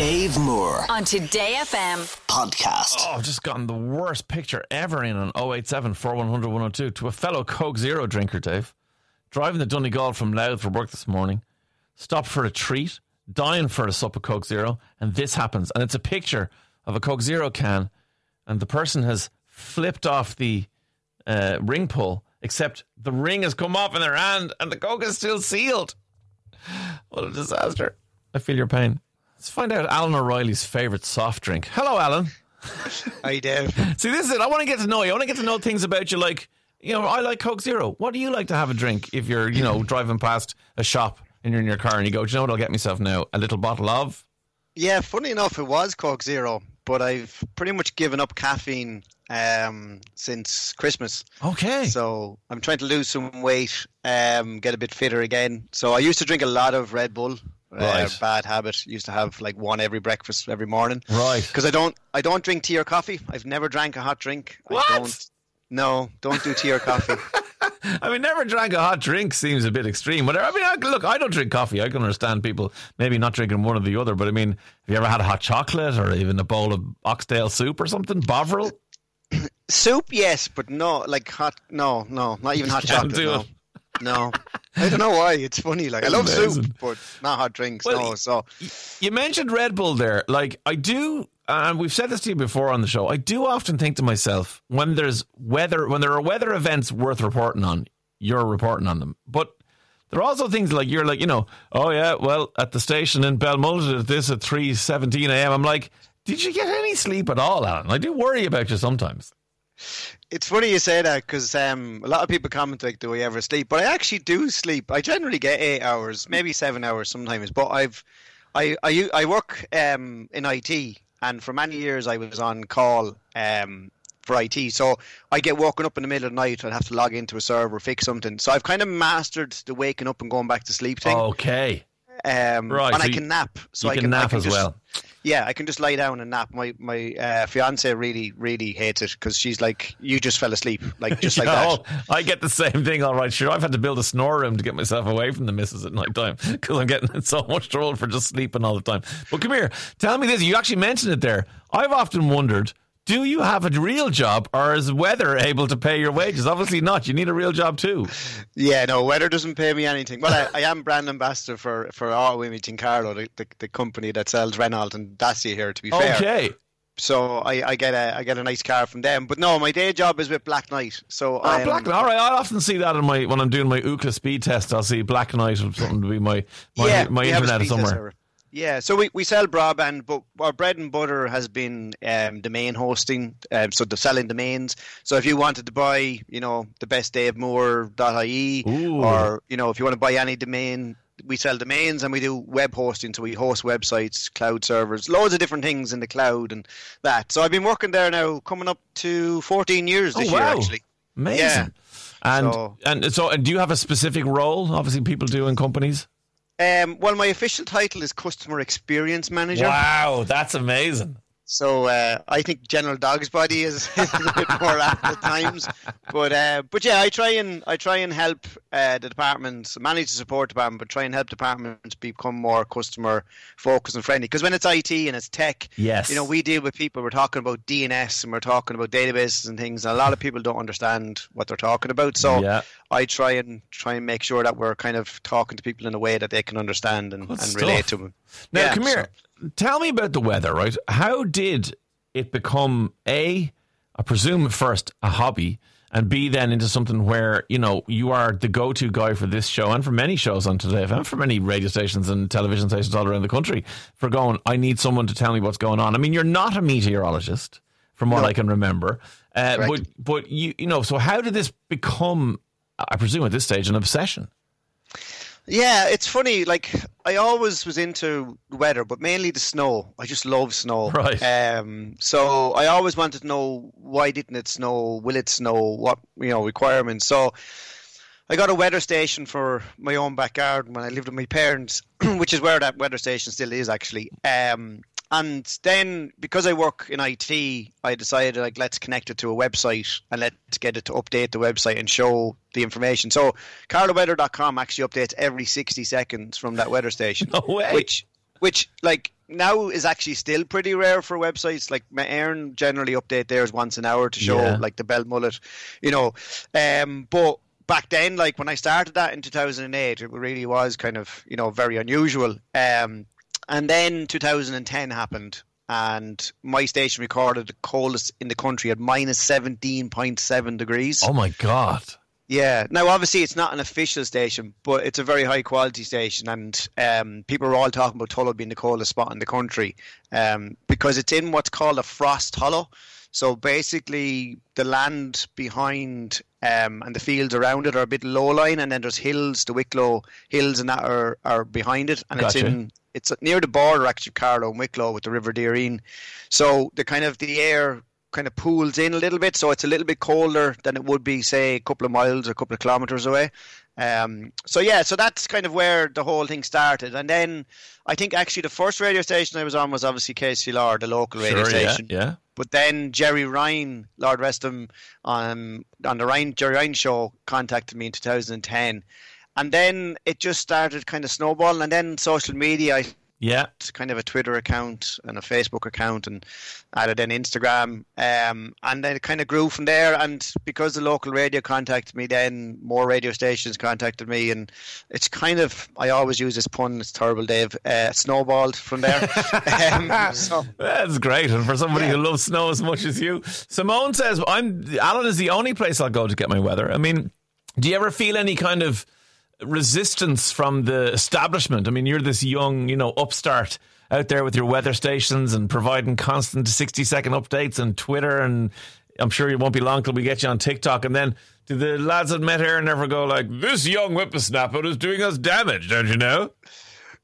Dave Moore on Today FM. podcast. Oh, I've just gotten the worst picture ever in an 087 4100 102 to a fellow Coke Zero drinker, Dave. Driving the Donegal from Louth for work this morning, stopped for a treat, dying for a sup of Coke Zero, and this happens. And it's a picture of a Coke Zero can, and the person has flipped off the uh, ring pull, except the ring has come off in their hand and the Coke is still sealed. What a disaster. I feel your pain. Let's find out Alan O'Reilly's favourite soft drink. Hello, Alan. Hi, Dave. See, this is it. I want to get to know you. I want to get to know things about you. Like, you know, I like Coke Zero. What do you like to have a drink if you're, you know, driving past a shop and you're in your car and you go, do you know what I'll get myself now? A little bottle of. Yeah, funny enough, it was Coke Zero, but I've pretty much given up caffeine um, since Christmas. Okay. So I'm trying to lose some weight, um, get a bit fitter again. So I used to drink a lot of Red Bull. Uh, Right. bad habit. Used to have like one every breakfast every morning. Right. Because I don't, I don't drink tea or coffee. I've never drank a hot drink. What? I don't. No, don't do tea or coffee. I mean, never drank a hot drink seems a bit extreme. But I mean, I, look, I don't drink coffee. I can understand people maybe not drinking one or the other. But I mean, have you ever had a hot chocolate or even a bowl of oxtail soup or something? Bovril? Soup, yes, but no, like hot. No, no, not even hot chocolate. no. No, I don't know why. It's funny. Like I love Amazing. soup, but not hot drinks. Well, no, so You mentioned Red Bull there. Like, I do, and we've said this to you before on the show. I do often think to myself when there's weather, when there are weather events worth reporting on, you're reporting on them. But there are also things like you're like, you know, oh yeah, well, at the station in Belmullet at this at three seventeen a.m. I'm like, did you get any sleep at all, Alan? I do worry about you sometimes. It's funny you say that because um, a lot of people comment like, "Do I ever sleep?" But I actually do sleep. I generally get eight hours, maybe seven hours sometimes. But I've, I, I, I work um, in IT, and for many years I was on call um, for IT. So I get woken up in the middle of the night. I'd have to log into a server, fix something. So I've kind of mastered the waking up and going back to sleep thing. Okay, Um, Right, and so I can nap. So you I can can I nap can as just- well. Yeah, I can just lie down and nap. My my uh, fiance really really hates it because she's like, "You just fell asleep, like just like Yeah, that." oh, I get the same thing. All right, sure. I've had to build a snore room to get myself away from the missus at night time because I'm getting in so much trouble for just sleeping all the time. But come here, tell me this. You actually mentioned it there. I've often wondered. Do you have a real job, or is weather able to pay your wages? Obviously not. You need a real job too. Yeah, no, weather doesn't pay me anything. Well, I, I am brand ambassador for for Auto Imaging Carlow, the, the, the company that sells Renault and Dacia here. To be fair, Okay. so I, I get a I get a nice car from them. But no, my day job is with Blacknight. So ah, Oh, I'm- black. All right, I often see that in my when I'm doing my Ookla speed test. I'll see Blacknight or something to be my my, yeah, my we have a internet somewhere. Yeah, so we, we sell broadband, but our bread and butter has been um, domain hosting, um, so the selling domains. So if you wanted to buy, you know, the best davemoore.ie, Ooh. or you know, if you want to buy any domain, we sell domains and we do web hosting. So we host websites, cloud servers, loads of different things in the cloud and that. So I've been working there now, coming up to 14 years this oh year actually. amazing. Yeah. And So- and so, and do you have a specific role? Obviously, people do in companies. Um, well, my official title is customer experience manager. Wow, that's amazing. So uh, I think General Dog's body is, is a bit more apt at times, but uh, but yeah, I try and I try and help uh, the departments manage the support department, but try and help departments become more customer focused and friendly. Because when it's IT and it's tech, Yes. you know, we deal with people. We're talking about DNS and we're talking about databases and things. And a lot of people don't understand what they're talking about. So Yeah. I try and try and make sure that we're kind of talking to people in a way that they can understand and, and relate to them. Now, Yeah, come here. Tell me about the weather, right? How did it become a, I presume at first a hobby, and B then into something where you know you are the go-to guy for this show and for many shows on Today FM, for many radio stations and television stations all around the country for going. I need someone to tell me what's going on. I mean, you're not a meteorologist, from what No. I can remember, uh, but but you you know. So how did this become? I presume at this stage an obsession. Yeah, it's funny. Like I always was into weather, but mainly the snow. I just love snow. Right. Um. So I always wanted to know why didn't it snow? Will it snow? What you know requirements? So I got a weather station for my own backyard when I lived with my parents, which is where that weather station still is actually. Um. And then because I work in IT, I decided like let's connect it to a website and let's get it to update the website and show the information. So carlowweather.com actually updates every 60 seconds from that weather station. No way. Which which like now is actually still pretty rare for websites. Like Met Éireann generally update theirs once an hour to show Yeah. like the Belmullet, you know. Um, but back then, like when I started that in 2008, it really was kind of you know very unusual. Um, and then 2010 happened. And my station recorded the coldest in the country at minus 17.7 degrees. Oh my god. Yeah. Now, obviously, it's not an official station, but it's a very high quality station, and um, people are all talking about Tullow being the coldest spot in the country um, because it's in what's called a frost hollow. So basically, the land behind um, and the fields around it are a bit low lying, and then there's hills, the Wicklow hills, and that are, are behind it, and Gotcha. it's in it's near the border actually, Carlow and Wicklow with the River Derreen. So the kind of the air kind of pools in a little bit, so it's a little bit colder than it would be, say, a couple of miles or a couple of kilometers away. Um, so yeah, so that's kind of where the whole thing started, and then I think actually the first radio station I was on was obviously KCLR, the local radio Sure, yeah, station. yeah. But then Gerry Ryan, Lord rest him, um, on the Ryan Gerry Ryan show, contacted me in 2010, and then it just started kind of snowballing. And then social media, I Yeah. kind of a Twitter account and a Facebook account, and added an Instagram, um, and then it kind of grew from there. And because the local radio contacted me, then more radio stations contacted me, and it's kind of I always use this pun. It's terrible, Dave. Uh, snowballed from there. um, so, That's great, and for somebody Yeah. who loves snow as much as you, Simone says, "I'm Alan is the only place I'll go to get my weather." I mean, do you ever feel any kind of resistance from the establishment? I mean, you're this young, you know, upstart out there with your weather stations and providing constant sixty second updates on Twitter, and I'm sure it won't be long till we get you on TikTok. And then, do the lads at Met Éireann never go like, "This young whippersnapper is doing us damage"? Don't you know?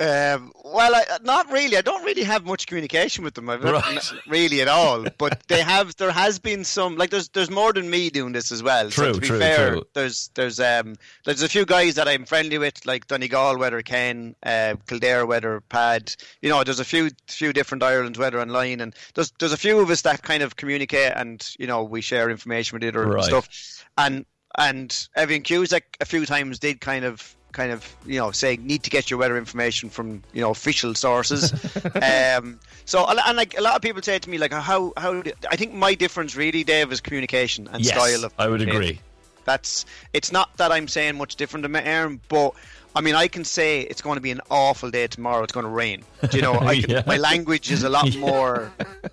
Um, well, I, not really. I don't really have much communication with them. I've Right. really at all. But they have. There has been some. Like there's there's more than me doing this as well. True, so to be true, fair, true. there's there's um there's a few guys that I'm friendly with, like Donegal Weather, Ken, uh, Kildare Weather, Pad. You know, there's a few few different Ireland Weather online, and there's there's a few of us that kind of communicate, and you know we share information with each other Right. and stuff. And and Evelyn Cusack a few times did kind of kind of you know saying need to get your weather information from you know official sources um so and like a lot of people say to me like how how do- i think my difference really dave is communication and yes, style of I would agree. that's it's not that i'm saying much different than Met Éireann but I mean, I can say it's going to be an awful day tomorrow. It's going to rain. Do you know, I can, Yeah. my language is a lot more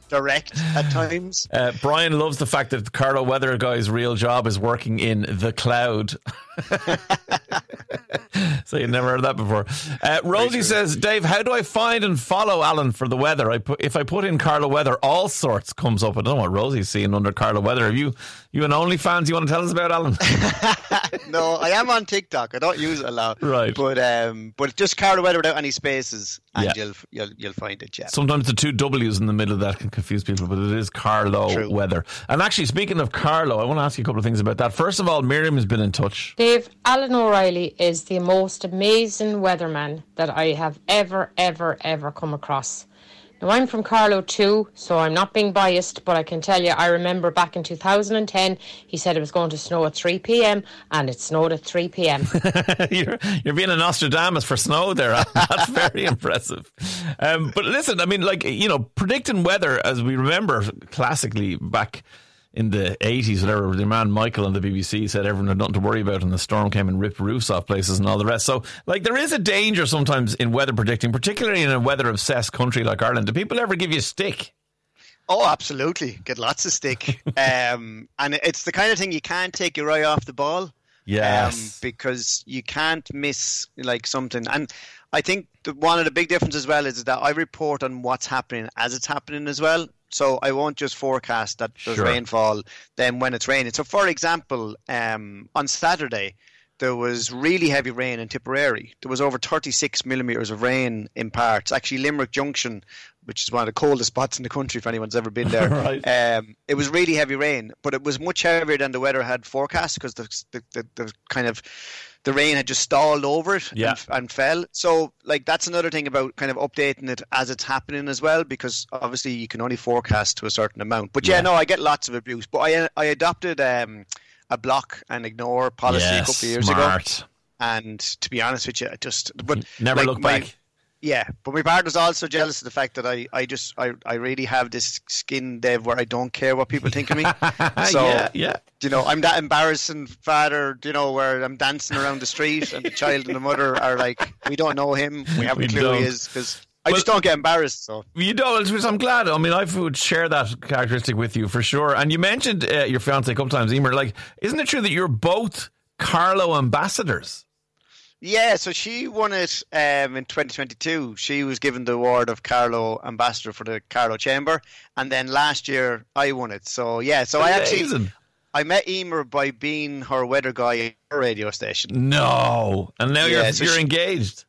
direct at times. Uh, Brian loves the fact that the Carlow Weather guy's real job is working in the cloud. so you never heard that before. Uh, Rosie says, Dave, how do I find and follow Alan for the weather? I put if I put in Carlow Weather, all sorts comes up. I don't know what Rosie's seeing under Carlow Weather. Have you you an OnlyFans you want to tell us about, Alan? no, I am on TikTok. I don't use it a lot. Right. But um, but just Carlow Weather without any spaces, and Yeah. you'll you'll you'll find it. Yeah. Sometimes the two W's in the middle of that can confuse people, but it is Carlow True. Weather. And actually, speaking of Carlow, I want to ask you a couple of things about that. First of all, Miriam has been in touch. Dave, Alan O'Reilly is the most amazing weatherman that I have ever, ever, ever come across. Now, I'm from Carlow too, so I'm not being biased, but I can tell you, I remember back in 2010, he said it was going to snow at 3 pm, and it snowed at 3 pm. you're you're being a Nostradamus for snow there. That's very impressive. Um, but listen, I mean, like you know, predicting weather as we remember classically back in the eighties, whatever. The man Michael on the BBC said everyone had nothing to worry about, and the storm came and ripped roofs off places and all the rest. So, like, there is a danger sometimes in weather predicting, particularly in a weather obsessed country like Ireland. Do people ever give you a stick? Oh, absolutely. Get lots of stick. um, and it's the kind of thing you can't take your eye off the ball. Yes. Um, because you can't miss like something. And I think the, one of the big differences as well is that I report on what's happening as it's happening as well. So I won't just forecast that there's Sure. rainfall then when it's raining. So for example, um, on Saturday there was really heavy rain in Tipperary. There was over 36 millimeters of rain in parts. Actually, Limerick Junction, which is one of the coldest spots in the country, if anyone's ever been there, Right. um, it was really heavy rain, but it was much heavier than the weather had forecast because the, the, the, the kind of the rain had just stalled over it Yeah. and, and fell. So, like, that's another thing about kind of updating it as it's happening as well, because obviously you can only forecast to a certain amount. But yeah, Yeah. no, I get lots of abuse. But I I adopted um, a block and ignore policy a couple of years ago, smart. and to be honest with you, I just but Never like, look my- back. Yeah, but my partner's also jealous of the fact that I, I just I, I really have this skin, Dave, where I don't care what people think of me. So yeah, yeah. you know, I'm that embarrassing father, you know, where I'm dancing around the street and the child and the mother are like, we don't know him, we haven't We a clue who don't. he is because I just don't get embarrassed. So You don't, which I'm glad. I mean, I would share that characteristic with you for sure. And you mentioned uh, your fiance a couple times, Emer. Like, isn't it true that you're both Carlow ambassadors? yeah, so she won it um, in 2022. She was given the award of Carlow Ambassador for the Carlow Chamber, and then last year I won it. So yeah, so I actually I met Emer by being her weather guy at her radio station. No, and now Yeah, you're so you're she- engaged.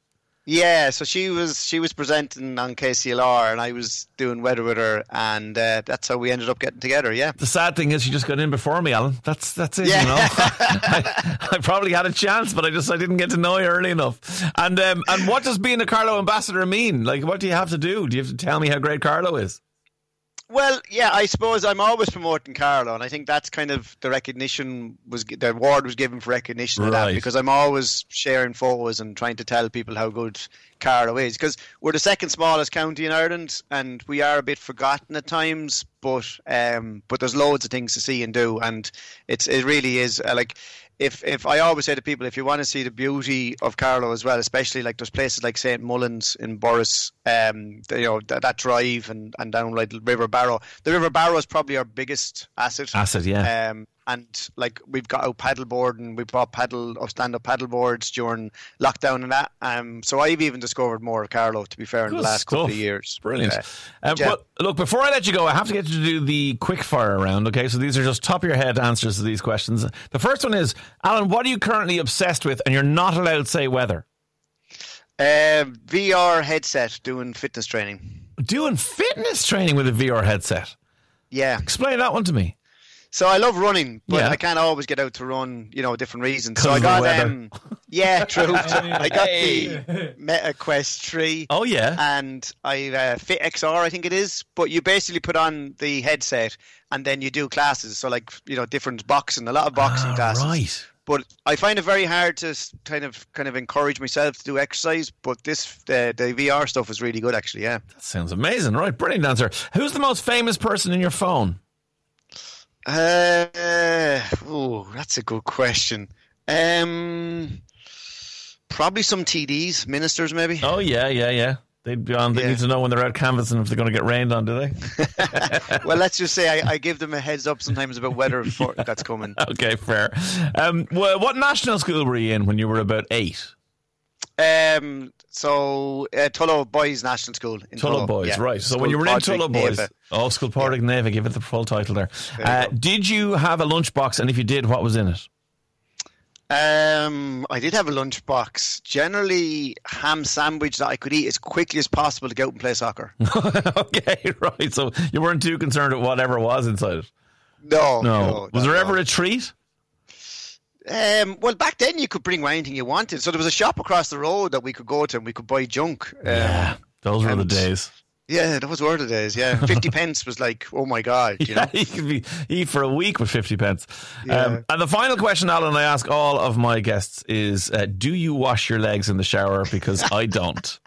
Yeah, so she was she was presenting on KCLR, and I was doing weather with her, and uh, that's how we ended up getting together. Yeah. The sad thing is, she just got in before me, Alan. That's that's it. Yeah. You know, I, I probably had a chance, but I just I didn't get to know you early enough. And um, and what does being a Carlow ambassador mean? Like, what do you have to do? Do you have to tell me how great Carlow is? Well, yeah, I suppose I'm always promoting Carlow, and I think that's kind of the recognition was the award was given for recognition of that because I'm always sharing photos and trying to tell people how good Carlow is because we're the second smallest county in Ireland and we are a bit forgotten at times, but um, but there's loads of things to see and do, and it's it really is uh, like. If, if I always say to people, if you want to see the beauty of Carlow as well, especially like there's places like St Mullins in Borris, um, you know that, that drive and, and down like River Barrow. The River Barrow is probably our biggest asset. Asset, yeah. Um, and like we've got out paddleboard and we bought paddle or stand up paddle boards during lockdown and that. Um, so I've even discovered more of Carlow to be fair in Good the last couple of years. Brilliant. Uh, Um, yeah. well, look, before I let you go, I have to get you to do the quick fire round. Okay, so these are just top of your head answers to these questions. The first one is, Alan, what are you currently obsessed with, and you're not allowed to say weather. Um, VR headset doing fitness training. Doing fitness training with a VR headset. Yeah. Explain that one to me. So I love running, but Yeah. I can't always get out to run, you know, different reasons. So I of the got weather. um yeah, true. I got the Meta Quest 3 Oh yeah. and I uh, Fit XR, I think it is. But you basically put on the headset and then you do classes. So like you know, different boxing, a lot of boxing Ah, classes. right. But I find it very hard to kind of kind of encourage myself to do exercise. But this the the VR stuff is really good, actually. Yeah. That sounds amazing. Right, brilliant answer. Who's the most famous person in your phone? Uh, oh, that's a good question. Um, probably some TDs, ministers, maybe. Oh yeah, yeah, yeah. They'd be on. They Yeah. need to know when they're out canvassing if they're going to get rained on, do they? well, let's just say I, I give them a heads up sometimes about weather for, that's coming. okay, fair. Um, wh- what national school were you in when you were about eight? Um, so uh, Tullow Boys National School in Tullow Boys, yeah. right. So School when you were in Tullow Boys, Neva. oh, School Portig Neva, give it the full title there. There Uh, did you have a lunchbox? And if you did, what was in it? Um, I did have a lunchbox. Generally, ham sandwich that I could eat as quickly as possible to go out and play soccer. okay, right. So you weren't too concerned with whatever was inside it. No, No. no. was there ever a treat? Um, well, back then you could bring anything you wanted. So there was a shop across the road that we could go to and we could buy junk. Um, yeah, those were the days. yeah, those were the days. Yeah, fifty pence was like, oh my god, you know. Yeah, you could be eat for a week with fifty pence. Yeah. Um, and the final question, Alan, I ask all of my guests is: uh, Do you wash your legs in the shower? Because I don't.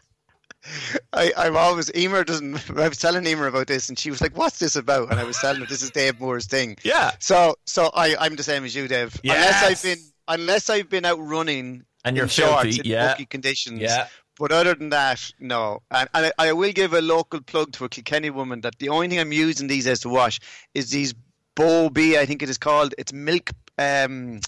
I, I'm always Emer doesn't. I was telling Emer about this, and she was like, "What's this about?" And I was telling her this is Dave Moore's thing. Yeah, So, so I, I'm the same as you, Dave. Yes. Unless I've been, unless I've been out running And you're in shorts filthy, in yeah. mucky conditions. yeah. But other than that, no. And, and I, I will give a local plug to a Kilkenny woman that the only thing I'm using these as to wash is these Bo B, I think it is called. It's milk um,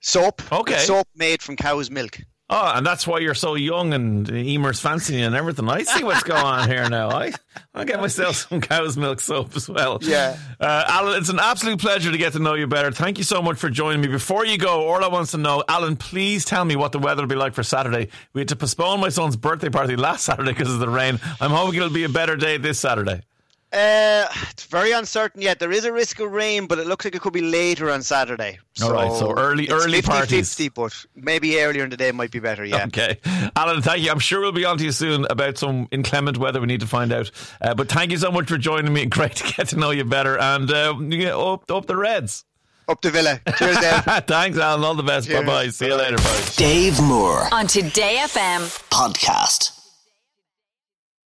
soap. Okay. It's soap made from cow's milk. Oh, and that's why you're so young and Emer's fancy and everything. I see what's going on here now. I I'll get myself some cow's milk soap as well. Yeah. Uh, Alan, it's an absolute pleasure to get to know you better. Thank you so much for joining me. Before you go, all I want to know, Alan, please tell me what the weather will be like for Saturday. We had to postpone my son's birthday party last Saturday because of the rain. I'm hoping it'll be a better day this Saturday. Uh, it's very uncertain yet. There is a risk of rain, but it looks like it could be later on Saturday. All right, so early- it's early 50, parties. 50, but maybe earlier in the day might be better. Yeah. Okay. Alan, thank you. I'm sure we'll be on to you soon about some inclement weather we need to find out. Uh, but thank you so much for joining me. Great to get to know you better. And uh, yeah, up, up the Reds. Up the villa. Cheers, Dave. Thanks, Alan. All the best. Bye bye. See you later. Bye. Dave Moore on Today FM. podcast.